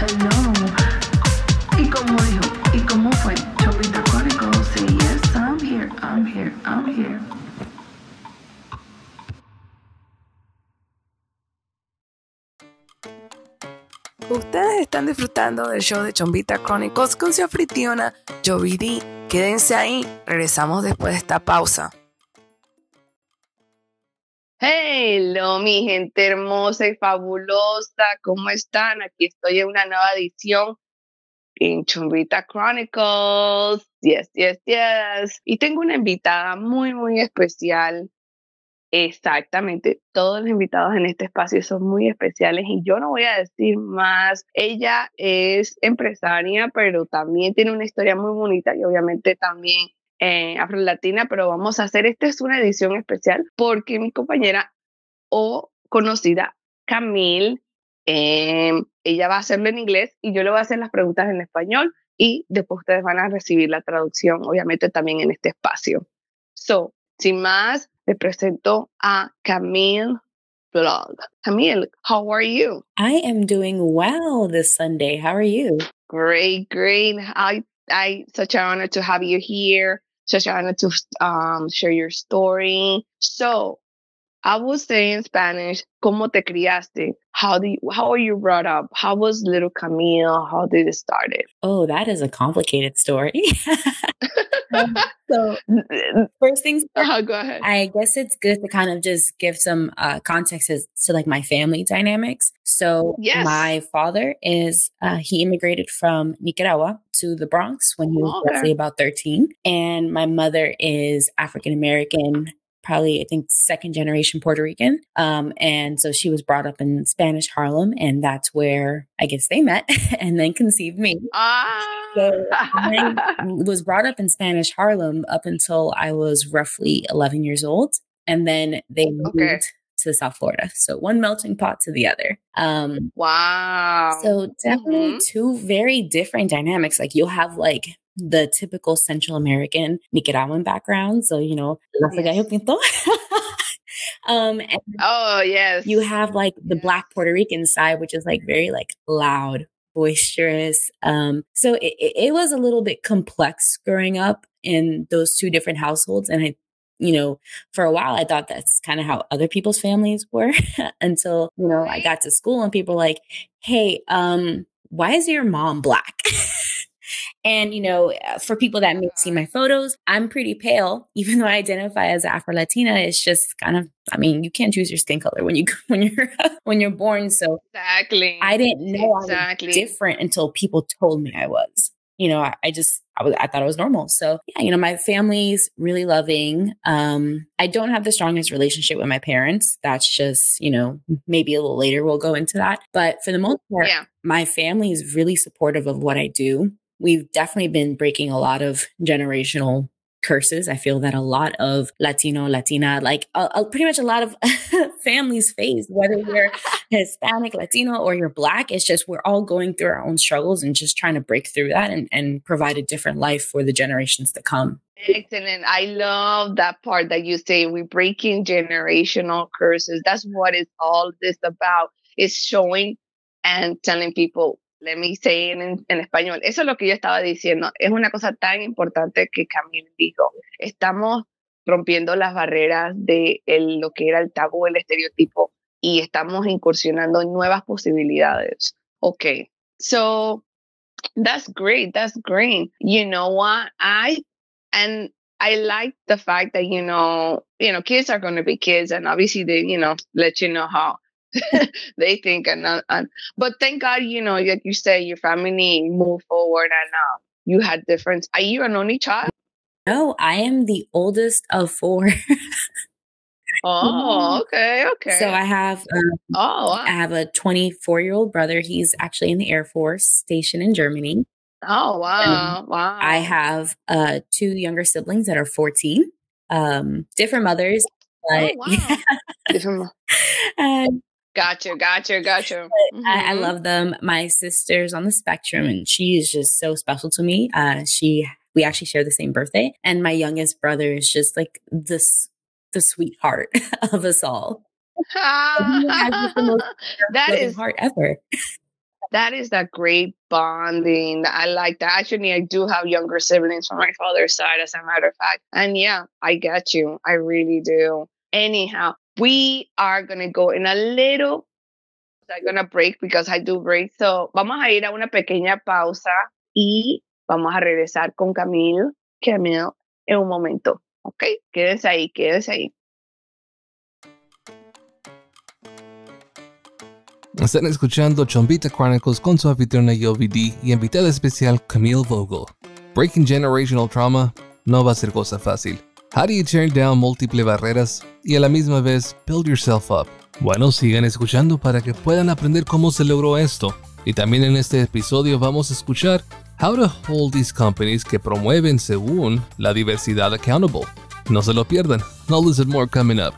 hello. ¿Y cómo dijo? ¿Y cómo fue? Chombita Chronicles, say yes, I'm here, I'm here, I'm here. Ustedes están disfrutando del show de Chombita Chronicles con su anfitriona Jovidi. Quédense ahí, regresamos después de esta pausa. Hello, mi gente hermosa y fabulosa, ¿cómo están? Aquí estoy en una nueva edición en Chumbita Chronicles. Yes, yes, yes. Y tengo una invitada muy, muy especial. Exactamente, todos los invitados en este espacio son muy especiales y yo no voy a decir más. Ella es empresaria, pero también tiene una historia muy bonita y obviamente también eh, afro-latina, pero vamos a hacer, esta es una edición especial porque mi compañera o conocida, Camille, em, ella va a hacerlo en inglés y yo le voy a hacer las preguntas en español y después ustedes van a recibir la traducción, obviamente también en este espacio. So, sin más, le presento a Camille Blog. Camille, how are you? I am doing well this Sunday. How are you? Great, great. I, I, such an honor to have you here. Honor to um, share your story. So, I will say in Spanish, ¿cómo te criaste? How do you, how are you brought up? How was little Camille? How did it started? Oh, that is a complicated story. um, so first things first, uh, go ahead. I guess it's good to kind of just give some uh, context as to like my family dynamics. So yes. my father is uh, he immigrated from Nicaragua to the Bronx when he was Okay. roughly about 13 and my mother is African American probably I think second generation Puerto Rican. Um, and so she was brought up in Spanish Harlem, and that's where I guess they met and then conceived me. Ah. So I was brought up in Spanish Harlem up until I was roughly 11 years old, and then they moved Okay. to South Florida. So one melting pot to the other. Um, wow. so definitely Mhm. two very different dynamics. Like you'll have like the typical Central American Nicaraguan background. So, you know, Yes. um, and oh, yes. you have like the Yes. black Puerto Rican side, which is like very like loud, boisterous. Um, so it, it was a little bit complex growing up in those two different households. And I, you know, for a while I thought that's kind of how other people's families were until, you know, I got to school and people were like, Hey, um, why is your mom black? And, you know, for people that may see my photos, I'm pretty pale, even though I identify as Afro Latina. It's just kind of, I mean, you can't choose your skin color when you, when you're, when you're born. So Exactly. I didn't know I was different until people told me I was. You know, I, I just, I was, I thought it was normal. So yeah, you know, my family's really loving. Um, I don't have the strongest relationship with my parents. That's just, you know, maybe a little later we'll go into that. But for the most part, Yeah. my family is really supportive of what I do. We've definitely been breaking a lot of generational curses. I feel that a lot of Latino, Latina, like uh, uh, pretty much a lot of families face, whether you're Hispanic, Latino, or you're Black. It's just we're all going through our own struggles and just trying to break through that and, and provide a different life for the generations to come. Excellent. I love that part that you say we're breaking generational curses. That's what it's all this about. Is showing and telling people, let me say en, en español. Eso es lo que yo estaba diciendo. Es una cosa tan importante que Camille dijo. Estamos rompiendo las barreras de el- lo que era el tabú, el estereotipo, y estamos incursionando en nuevas posibilidades. Okay. So that's great. That's great. You know what? I and I like the fact that you know, you know, kids are going to be kids, and obviously they, you know, let you know how they think, and, and but thank God, you know, like you say, your family moved forward, and um, you had different. Are you an only child? No, I am the oldest of four. Oh, okay, okay. So I have um, oh, I have a 24 year old brother. He's actually in the Air Force, stationed in Germany. oh, wow, wow. I have uh, two younger siblings that are 14, um, different mothers. But Oh, wow. Different- and Gotcha, gotcha, gotcha. I, I Mhm. love them. My sister's on the spectrum, and she is just so special to me. Uh, she we actually share the same birthday, and my youngest brother is just like this the sweetheart of us all. And he has just the most that is heart ever. that is that great bonding. I like that. Actually, I do have younger siblings from my father's side, as a matter of fact. And yeah, I get you. I really do. Anyhow, we are going to go in a little, I'm going to break because I do break. So vamos a ir a una pequeña pausa y vamos a regresar con Camille, Camille en un momento. Ok, quédense ahí, quédense ahí. Están escuchando Chombita Chronicles con su anfitriona YoVD y invitada especial Camille Vogel. Breaking generational trauma no va a ser cosa fácil. How do you turn down múltiples barreras y a la misma vez build yourself up? Bueno, sigan escuchando para que puedan aprender cómo se logró esto. Y también en este episodio vamos a escuchar how to hold these companies que promueven según la diversidad accountable. No se lo pierdan. This and more coming up.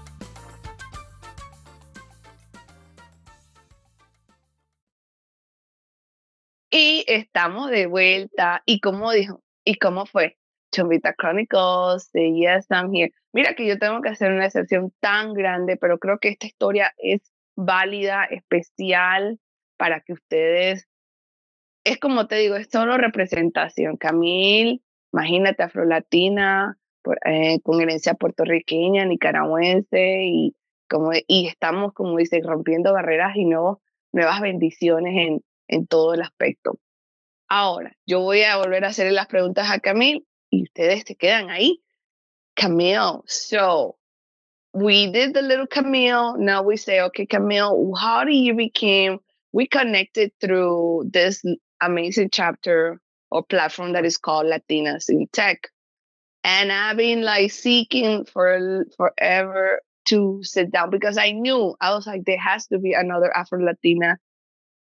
Y estamos de vuelta. ¿Y cómo dijo? ¿Y cómo fue? Chombita Chronicles, de Yes, I'm Here. Mira que yo tengo que hacer una excepción tan grande, pero creo que esta historia es válida, especial, para que ustedes, es como te digo, es solo representación. Camille, imagínate, afrolatina, por, eh, con herencia puertorriqueña, nicaragüense, y, como, y estamos, como dice, rompiendo barreras y nuevos, nuevas bendiciones en, en todo el aspecto. Ahora, yo voy a volver a hacerle las preguntas a Camille y ustedes se quedan ahí. Camille, so we did the little Camille. Now we say, okay, Camille, how do you became? We connected through this amazing chapter or platform that is called Latinas in Tech, and I've been like seeking for forever to sit down because I knew I was like there has to be another Afro Latina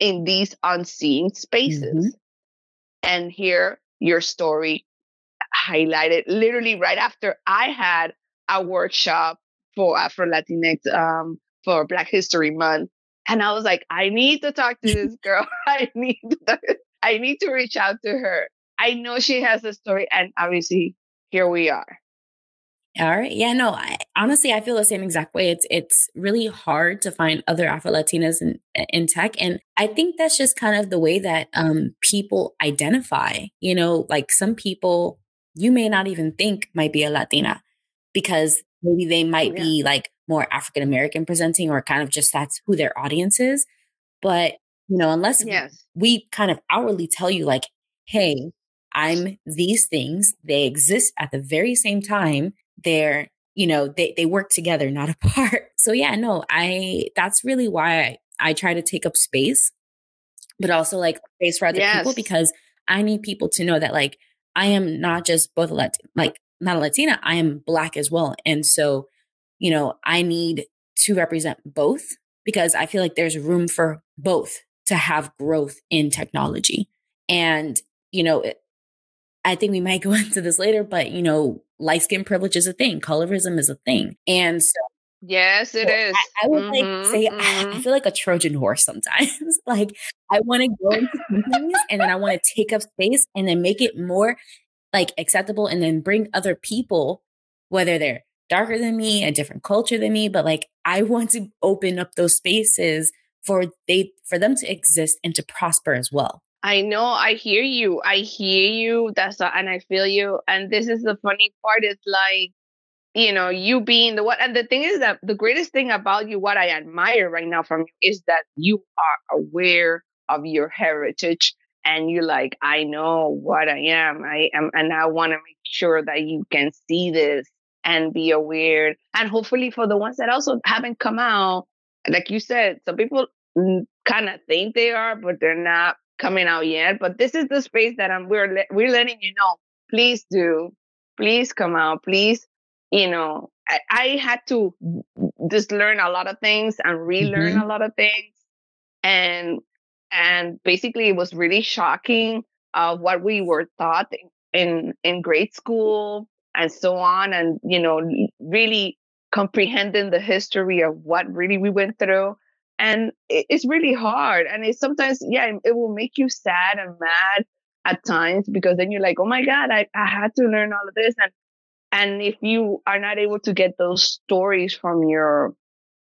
in these unseen spaces. Mm-hmm. And here, your story highlighted literally right after I had a workshop for Afro Latinx um, for Black History Month. And I was like, I need to talk to this girl. I need to, I need to reach out to her. I know she has a story, and obviously, here we are. All right. Yeah, no, I, honestly, I feel the same exact way. It's it's really hard to find other Afro Latinas in, in tech. And I think that's just kind of the way that um, people identify. You know, like some people you may not even think might be a Latina because maybe they oh, might yeah. be like more African American presenting or kind of just that's who their audience is. But, you know, unless yes. we kind of outwardly tell you, like, hey, I'm these things, they exist at the very same time they're you know they, they work together not apart so yeah no i that's really why i, I try to take up space but also like space for other yes. people because i need people to know that like i am not just both Lat- like not a latina i am black as well and so you know i need to represent both because i feel like there's room for both to have growth in technology and you know it, i think we might go into this later but you know light skin privilege is a thing, colorism is a thing. And so Yes, it is. I, I would mm-hmm, like say mm-hmm. I, I, mm-hmm. feel like a Trojan horse sometimes. like I want to go into companies and then I want to take up space and then make it more like acceptable and then bring other people, whether they're darker than me, a different culture than me, but like I want to open up those spaces for they for them to exist and to prosper as well. I know, I hear you. I hear you. That's a, and I feel you. And this is the funny part. It's like, you know, you being the what and the thing is that the greatest thing about you, what I admire right now from you is that you are aware of your heritage and you're like, I know what I am. I am and I want to make sure that you can see this and be aware. And hopefully for the ones that also haven't come out, like you said, some people kind of think they are, but they're not coming out yet, but this is the space that I'm we're we're letting you know. Please do, please come out. Please, you know, I, I had to just learn a lot of things and relearn mm-hmm. a lot of things, and and basically it was really shocking of what we were taught in in grade school and so on, and you know, really comprehending the history of what really we went through and it's really hard and it's sometimes yeah it will make you sad and mad at times because then you're like oh my god i, I had to learn all of this and and if you are not able to get those stories from your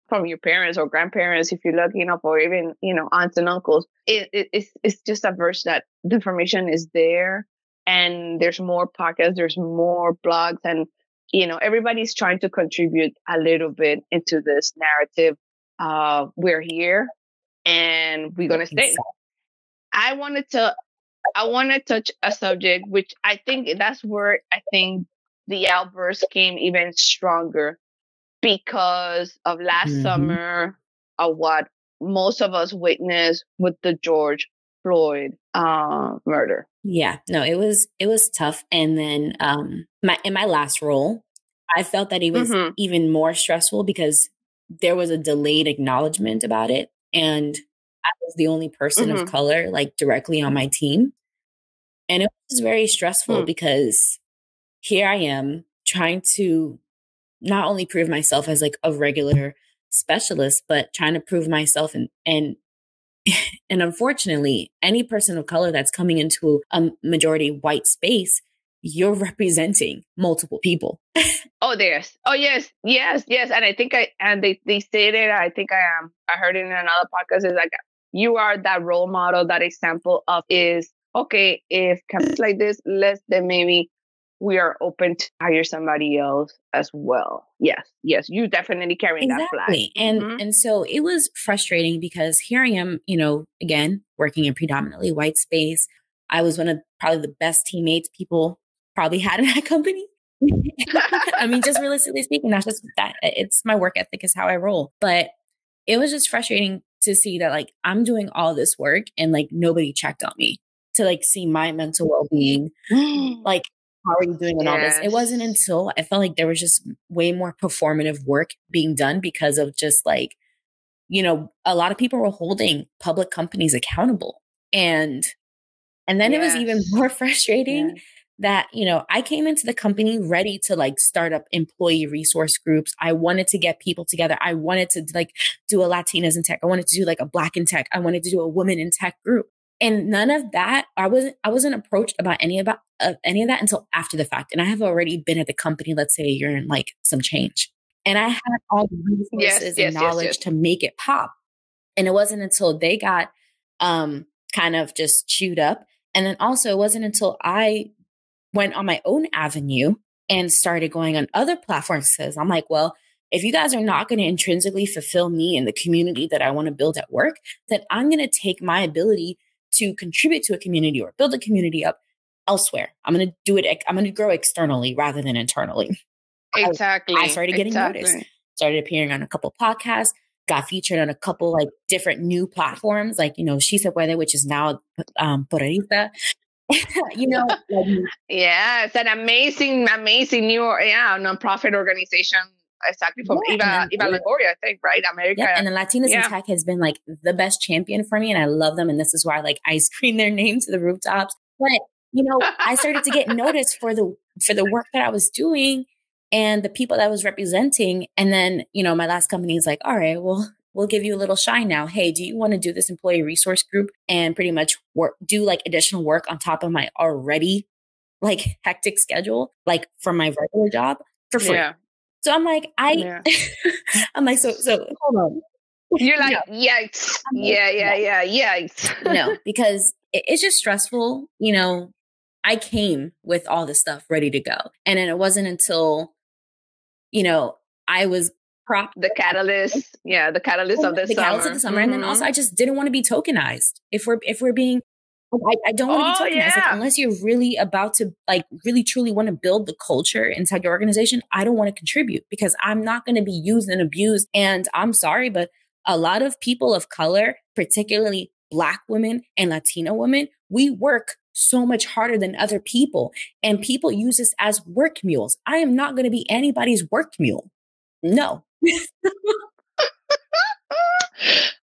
from your parents or grandparents, if you're lucky enough, or even you know aunts and uncles. It, it it's it's just a verse that the information is there, and there's more podcasts, there's more blogs, and you know everybody's trying to contribute a little bit into this narrative. Uh, we're here, and we're gonna stay. I wanted to I want to touch a subject which I think that's where I think the outburst came even stronger because of last mm-hmm. summer of what most of us witnessed with the George Floyd uh, murder. Yeah, no, it was it was tough. And then um, my in my last role, I felt that it was mm-hmm. even more stressful because there was a delayed acknowledgement about it, and I was the only person mm-hmm. of color like directly on my team. And it was very stressful mm. because here I am trying to not only prove myself as like a regular specialist, but trying to prove myself and and and unfortunately, any person of color that's coming into a majority white space, you're representing multiple people. oh, yes. Oh, yes, yes, yes. And I think I and they they stated. I think I am. I heard it in another podcast. Is like you are that role model, that example of is okay, if comes like this, let's then maybe we are open to hire somebody else as well. Yes, yes, you definitely carrying exactly. that flag. And mm-hmm. and so it was frustrating because here I am, you know, again, working in predominantly white space. I was one of probably the best teammates people probably had in that company. I mean, just realistically speaking, that's just that it's my work ethic is how I roll. But it was just frustrating to see that like I'm doing all this work and like nobody checked on me to like see my mental well being. like, how are you doing and all this? It wasn't until I felt like there was just way more performative work being done because of just like, you know, a lot of people were holding public companies accountable. And and then yes. it was even more frustrating that, you know, I came into the company ready to like start up employee resource groups. I wanted to get people together. I wanted to like do a Latinas in tech. I wanted to do like a black in tech. I wanted to do a woman in tech group and none of that i wasn't i wasn't approached about any about uh, any of that until after the fact and i have already been at the company let's say you're in like some change and i had all the resources yes, yes, and knowledge yes, to make it pop and it wasn't until they got um kind of just chewed up and then also it wasn't until i went on my own avenue and started going on other platforms because i'm like well if you guys are not going to intrinsically fulfill me and the community that I want to build at work, then I'm going to take my ability to contribute to a community or build a community up elsewhere. I'm going to do it. I'm going to grow externally rather than internally. Exactly. I, I started getting exactly. noticed. Started appearing on a couple podcasts. Got featured on a couple like different new platforms, like you know, She Se Puede, which is now um, you know, like, yeah, it's an amazing, amazing new yeah nonprofit organization exactly from yeah, Eva, Eva Longoria, I think, right? America. Yeah, and the Latinas yeah. in Tech has been like the best champion for me, and I love them. And this is why like I scream their name to the rooftops. But you know, I started to get noticed for the for the work that I was doing and the people that I was representing. And then, you know, my last company is like, all right, well, we'll give you a little shine now. Hey, do you want to do this employee resource group and pretty much work, do like additional work on top of my already like hectic schedule, like from my regular job for free? Yeah. So I'm like, I, yeah. I'm like, so, so hold on. You're like, no. yikes. Yeah, yeah, yeah, yikes. no, because it, it's just stressful. You know, I came with all this stuff ready to go. And then it wasn't until, you know, I was prop the catalyst. Yeah, the catalyst of the, the summer. catalyst of the summer. Mm-hmm. And then also mm-hmm. I just didn't want to be tokenized. If we're if we're being Oh, I, I don't want to oh, be tokenized. Yeah. Like, unless you're really about to like really truly want to build the culture inside your organization, I don't want to contribute because I'm not going to be used and abused. And I'm sorry, but a lot of people of color, particularly black women and Latino women, we work so much harder than other people. And people use us as work mules. I am not going to be anybody's work mule. No.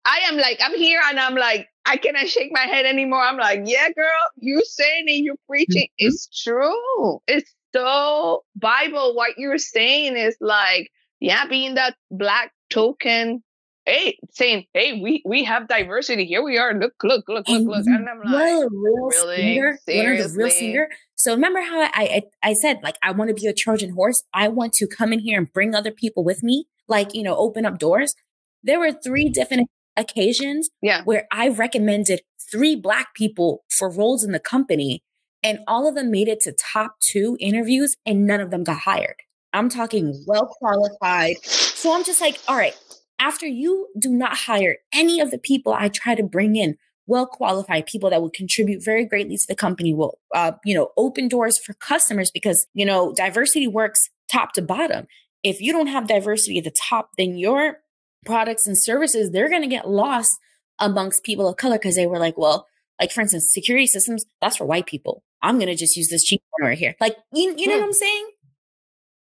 I am like, I'm here and I'm like, I cannot shake my head anymore. I'm like, yeah, girl, you saying it, you're preaching. Mm-hmm. It's true. It's so Bible. What you're saying is like, yeah, being that black token. Hey, saying, hey, we we have diversity. Here we are. Look, look, look, look, look. And I'm like, real really? Singer, one of the real singer. So remember how I, I I said like I want to be a Trojan horse. I want to come in here and bring other people with me. Like you know, open up doors. There were three different occasions Yeah. where I recommended three black people for roles in the company and all of them made it to top two interviews and none of them got hired. I'm talking well qualified. So I'm just like, all right, after you do not hire any of the people I try to bring in, well qualified people that will contribute very greatly to the company will, uh, you know, open doors for customers because, you know, diversity works top to bottom. If you don't have diversity at the top, then your products and services, they're going to get lost amongst people of color because they were like, well, like for instance, security systems, that's for white people. I'm going to just use this cheap one right here. Like, you, you know Hmm. what I'm saying?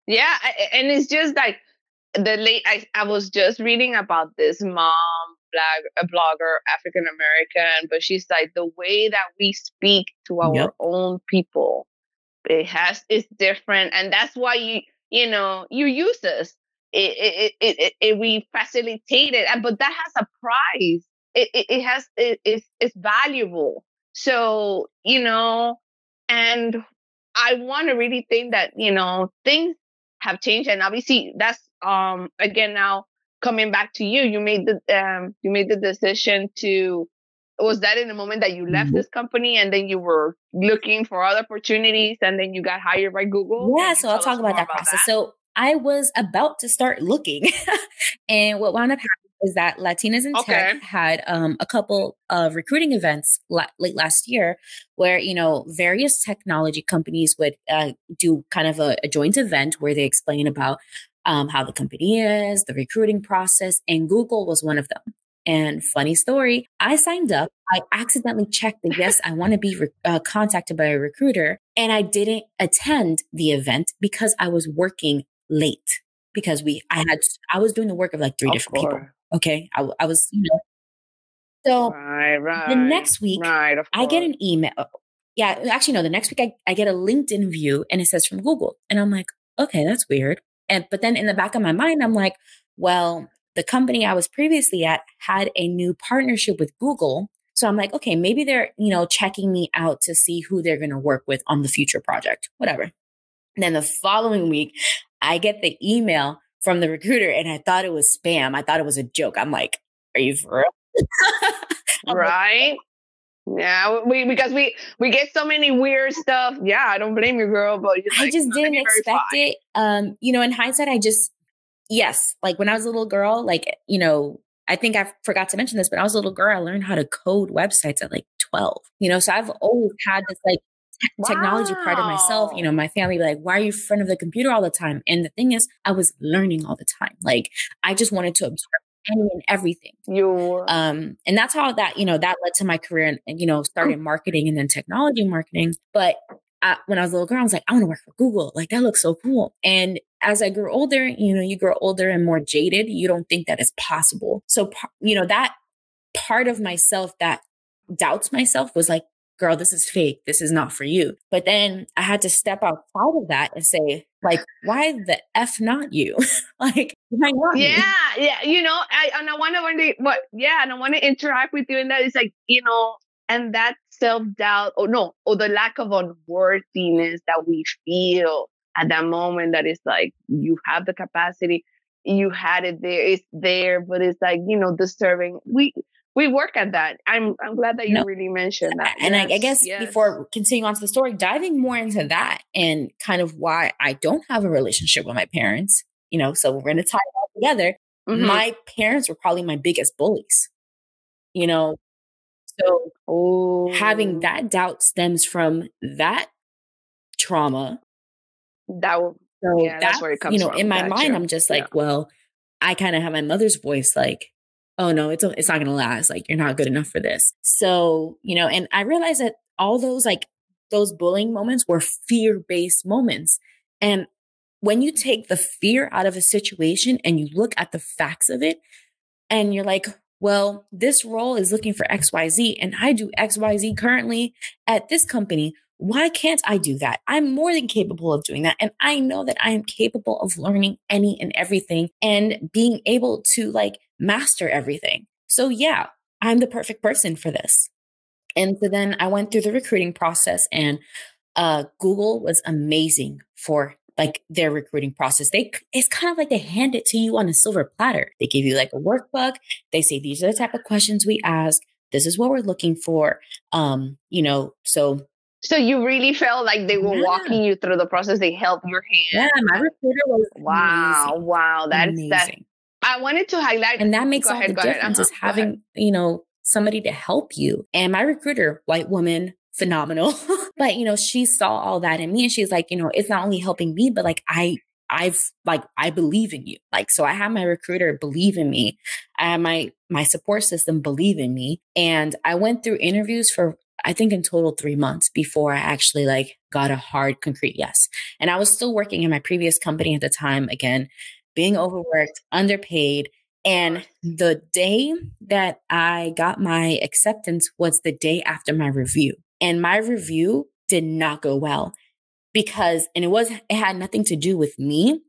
Yeah, and it's just like the late. I I was just reading about this mom blog a blogger African American, but she's like the way that we speak to our Yep. own people, it has it's different, and that's why you you know you use this. It it it, it, we facilitate it, and but that has a price. It it, it has it, it's it's valuable. So you know, and I want to really think that you know things have changed and obviously that's um again now coming back to you you made the um you made the decision to was that in the moment that you left Mhm. this company and then you were looking for other opportunities and then you got hired by google Yeah, so I'll talk about that process. So I was about to start looking, and what wound up happening is that Latinas in Okay. Tech had um, a couple of recruiting events la- late last year, where you know various technology companies would uh, do kind of a, a joint event where they explain about um, how the company is, the recruiting process, and Google was one of them. And funny story, I signed up. I accidentally checked the yes, I want to be re- uh, contacted by a recruiter, and I didn't attend the event because I was working late because we I had I was doing the work of like three Of different people. course. Okay, I was you know. So right right the next week, right I get an email. Yeah, actually, no. The next week, I, I get a LinkedIn view, and it says from Google, and I'm like, okay, that's weird. And but then in the back of my mind, I'm like, well, the company I was previously at had a new partnership with Google, so I'm like, okay, maybe they're you know checking me out to see who they're going to work with on the future project, whatever. And then the following week, I get the email from the recruiter, and I thought it was spam. I thought it was a joke. I'm like, are you for real? Like, right yeah we because we we get so many weird stuff yeah i don't blame you girl but you're I just didn't expect verify." it. Um, you know, in hindsight, I just yes, like when I was a little girl, like you know, I think I forgot to mention this, but I was a little girl. I learned how to code websites at like twelve. You know, so I've always had this like te- technology part of myself. You know, my family like, "Why are you in front of the computer all the time?" And the thing is, I was learning all the time. Like I just wanted to absorb any and everything. you Um, and that's how that, you know, that led to my career and, and, you know, started marketing and then technology marketing. But I, when I was a little girl, I was like, I want to work for Google. Like that looks so cool. And as I grew older, you know, you grow older and more jaded. You don't think that it's possible. So, you know, that part of myself that doubts myself was like, girl, this is fake. This is not for you. But then I had to step outside of that and say, like, why the F not you? like, why not me? yeah yeah you know i and i want to what yeah and i want to interact with you in that it's like you know and that self-doubt or no or the lack of unworthiness that we feel at that moment that is like you have the capacity you had it there it's there but it's like you know deserving we we work at that i'm i'm glad that you No. really mentioned that and I, I guess yes. before continuing on to the story, diving more into that and kind of why I don't have a relationship with my parents, you know, so we're going to tie it all together. Mhm. My parents were probably my biggest bullies, you know, so oh having that doubt stems from that trauma. that w- So Yeah, that's where it comes You know, from. in my Gotcha. mind, I'm just like, well, I kind of have my mother's voice, like, oh no, it's it's not gonna last. Like, you're not good enough for this. So you know, and I realized that all those like those bullying moments were fear based moments, and when you take the fear out of a situation and you look at the facts of it, and you're like. Well, this role is looking for XYZ, and I do XYZ currently at this company why can't I do that? I'm more than capable of doing that. And I know that I am capable of learning any and everything and being able to like master everything. So, yeah, I'm the perfect person for this. And so then I went through the recruiting process and uh, Google was amazing for like their recruiting process. They it's kind of like they hand it to you on a silver platter. They give you like a workbook. They say these are the type of questions we ask. This is what we're looking for. Um, you know, so so you really felt like they were yeah. walking you through the process. They held your hand. Yeah, my recruiter was wow, amazing. wow. That's that. I wanted to highlight, and that makes all ahead, the difference uh-huh, is having you know somebody to help you. And my recruiter, white woman, phenomenal. but you know, she saw all that in me, and she's like, you know, it's not only helping me, but like I I've like I believe in you. Like so I have my recruiter believe in me. I have my my support system believe in me. And I went through interviews for I think in total 3 months before I actually like got a hard concrete yes. And I was still working in my previous company at the time again, being overworked, underpaid, and the day that I got my acceptance was the day after my review. And my review did not go well because, and it was, it had nothing to do with me,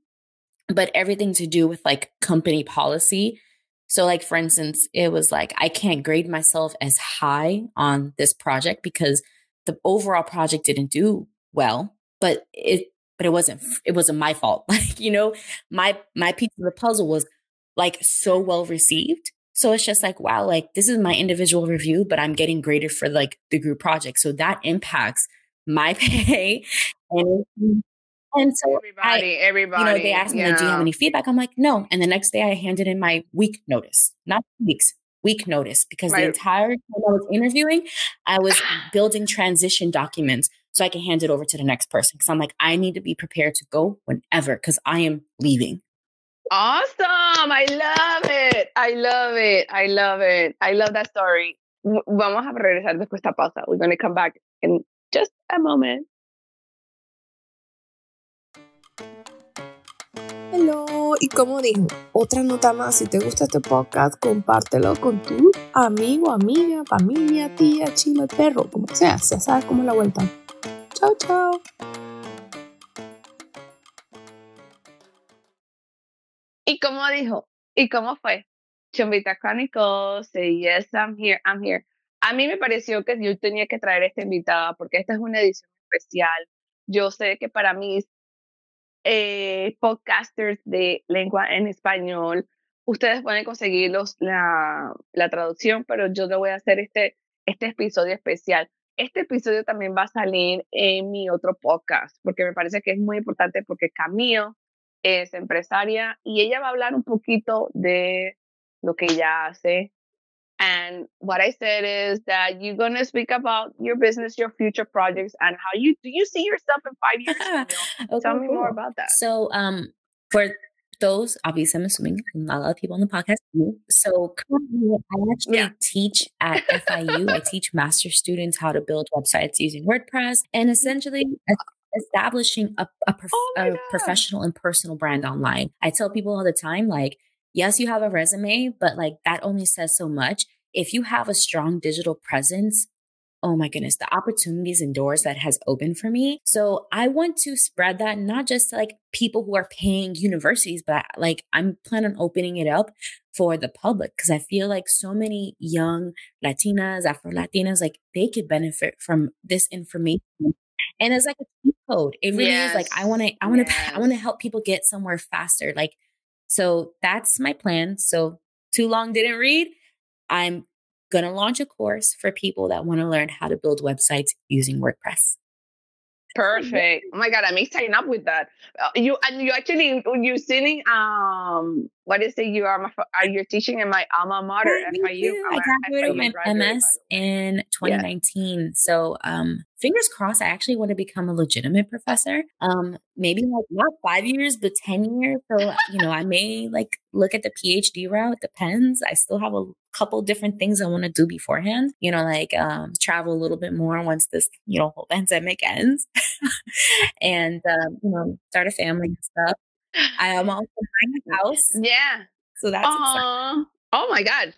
but everything to do with like company policy. So, like, for instance, it was like, I can't grade myself as high on this project because the overall project didn't do well, but it, but it wasn't, it wasn't my fault. Like, you know, my, my piece of the puzzle was like so well received. So it's just like, wow, like this is my individual review, but I'm getting graded for like the group project. So that impacts my pay. And, and so everybody, I, everybody, you know, they asked me, yeah. like, do you have any feedback? I'm like, no. And the next day I handed in my week notice, not weeks, week notice, because right. the entire time I was interviewing, I was building transition documents so I can hand it over to the next person. Cause I'm like, I need to be prepared to go whenever, cause I am leaving. Awesome. I love it. I love it. I love it. I love that story. Vamos a regresar después de esta pausa. We're going to come back in just a moment. Hello, y como dijo, otra nota más, si te gusta este podcast, compártelo con tu amigo, amiga, familia, tía, chino, perro, como sea, ya sabes cómo es la vuelta. Chao, chao. ¿Y cómo dijo? ¿Y cómo fue? Chumbita Chronicles, say yes, I'm here, I'm here. A mí me pareció que yo tenía que traer esta invitada porque esta es una edición especial. Yo sé que para mis eh, podcasters de lengua en español, ustedes pueden conseguir la, la traducción, pero yo le voy a hacer este, este episodio especial. Este episodio también va a salir en mi otro podcast porque me parece que es muy importante porque Camilo es empresaria y ella va a hablar un poquito de lo que ella hace. And what I said is that you're going to speak about your business, your future projects, and how you do you see yourself in five years? okay, Tell me cool. more about that. So, um, for those, obviously, I'm assuming a lot of people on the podcast. do. So, currently, I actually yeah. teach at FIU. I teach master students how to build websites using WordPress, and essentially, mm-hmm. establishing a, a, prof- oh a professional and personal brand online. I tell people all the time, like, yes, you have a resume, but like that only says so much. If you have a strong digital presence, oh my goodness, the opportunities and doors that has opened for me. So I want to spread that not just to like people who are paying universities, but like I'm planning on opening it up for the public because I feel like so many young Latinas, Afro Latinas, like they could benefit from this information and it's like a cheat code. It really yes. is like I want to, I want to, yes. I want to help people get somewhere faster. Like, so that's my plan. So too long didn't read. I'm gonna launch a course for people that want to learn how to build websites using WordPress. Perfect. Oh my god, I'm excited up with that. Uh, you and you actually you're sitting um what is it? You are my are you teaching in my alma mater oh, FIU? I graduated with my MS in 2019. Yeah. So um fingers crossed I actually want to become a legitimate professor. Um maybe like not five years, but ten years. So you know, I may like look at the PhD route. Depends. I still have a couple different things I want to do beforehand. You know, like um travel a little bit more once this, you know, whole pandemic ends. and um, you know, start a family and stuff. I am also buying a house. Yeah. So that's Oh my God.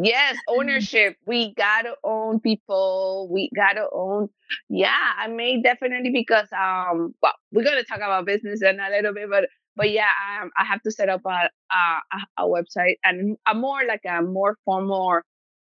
Yes, ownership. we gotta own people. We gotta own. Yeah, I may definitely because um. Well, we're gonna talk about business in a little bit, but but yeah, I, I have to set up a, a a website and a more like a more formal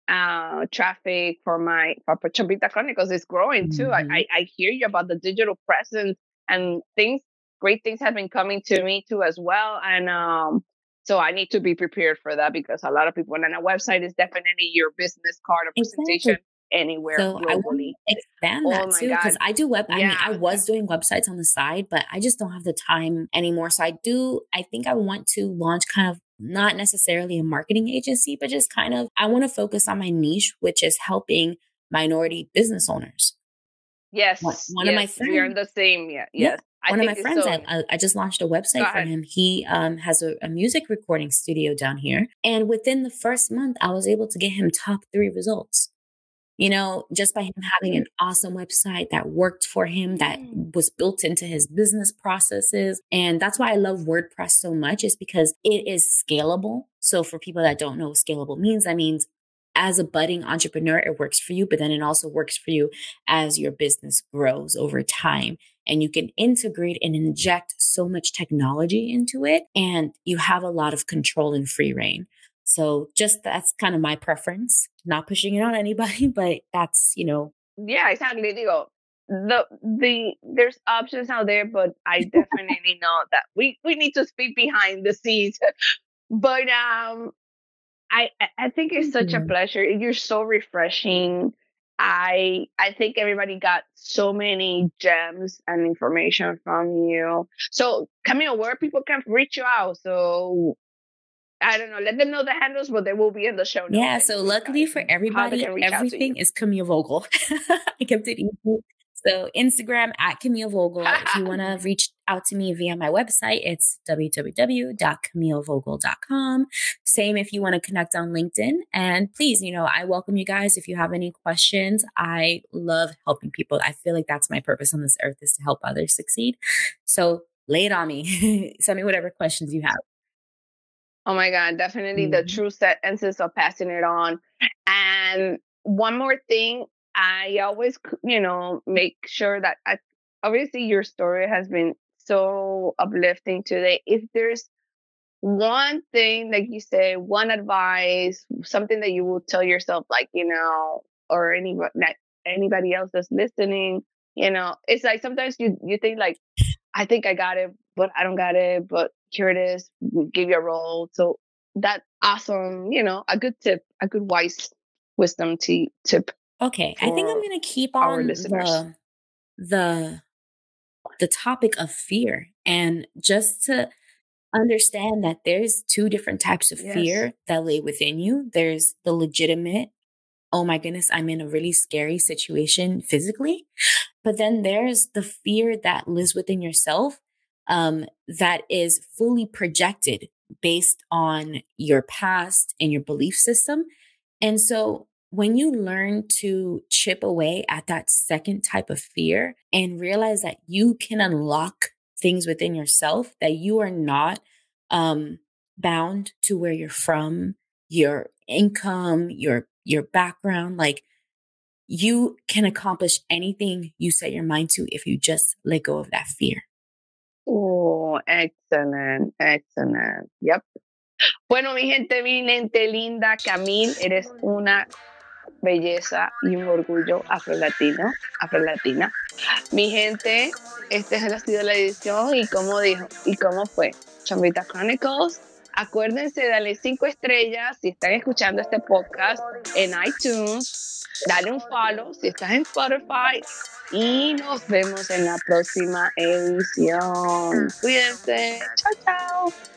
uh traffic for my for Chombita Chronicles is growing too. Mm-hmm. I I hear you about the digital presence and things great things have been coming to me too as well. And um, so I need to be prepared for that because a lot of people and a website is definitely your business card or presentation Exactly. anywhere So I globally. to expand Oh that my too because I do web. I mean, I was doing websites on the side, but I just don't have the time anymore. So I do. I think I want to launch kind of not necessarily a marketing agency, but just kind of I want to focus on my niche, which is helping minority business owners. Yes. One- one of my yes, We are friends- the same. Yeah. Yeah, Yes. I One of my friends, so- I, I- I just launched a website for him. He um, has a, a music recording studio down here. And within the first month, I was able to get him top three results. You know, just by him having an awesome website that worked for him, that Mm. was built into his business processes. And that's why I love WordPress so much, is because it is scalable. So for people that don't know what scalable means, that means as a budding entrepreneur, it works for you, but then it also works for you as your business grows over time and you can integrate and inject so much technology into it and you have a lot of control and free reign so just that's kind of my preference not pushing it on anybody but that's you know yeah, exactly. Digo, the the there's options out there, but I definitely know that we we need to speak behind the scenes. but um, I I- think it's such a Mhm. pleasure. You're so refreshing. I I think everybody got so many gems and information from you. So Camille, where people can reach you out? So I don't know. Let them know the handles, but they will be in the show notes. yeah so luckily for everybody can reach out to you. everything is camille vogl i kept it easy so instagram at camille vogl. If you want to reach out to me via my website it's www.camillevogl.com same if you want to connect on linkedin. And please you know i welcome you guys. If you have any questions i love helping people. I feel like that's my purpose on this earth is to help others succeed. So lay it on me. Send me whatever questions you have. Oh my God, definitely the Mhm. true sentences of passing it on. And one more thing, I always, you know, make sure that I, obviously your story has been so uplifting today. If there's one thing, like you say, one advice, something that you will tell yourself, like, you know, or anybody, that anybody else that's listening, you know, it's like sometimes you, you think like, I think I got it, but I don't got it, but here it is. Give you a roll. So that awesome, you know, a good tip, a good wise wisdom t- tip. Okay, I think I'm gonna keep on listeners. the the the topic of fear and just to understand that there's two different types of Yes. fear that lay within you. There's the legitimate, oh my goodness, I'm in a really scary situation physically. But then there's the fear that lives within yourself um, that is fully projected based on your past and your belief system. And so when you learn to chip away at that second type of fear and realize that you can unlock things within yourself, that you are not um, bound to where you're from, your income, your your background, like you can accomplish anything you set your mind to if you just let go of that fear. Oh, excellent, excellent. Yep. Bueno, mi gente, mi gente linda, Camille, eres una belleza y un orgullo afrolatino, afrolatina. Mi gente, esta ha sido la edición y como dijo, y cómo fue. Chambita Chronicles. Acuérdense, dale cinco estrellas si están escuchando este podcast en iTunes. Dale un follow si estás en Spotify. Y nos vemos en la próxima edición. Cuídense. Chao, chao.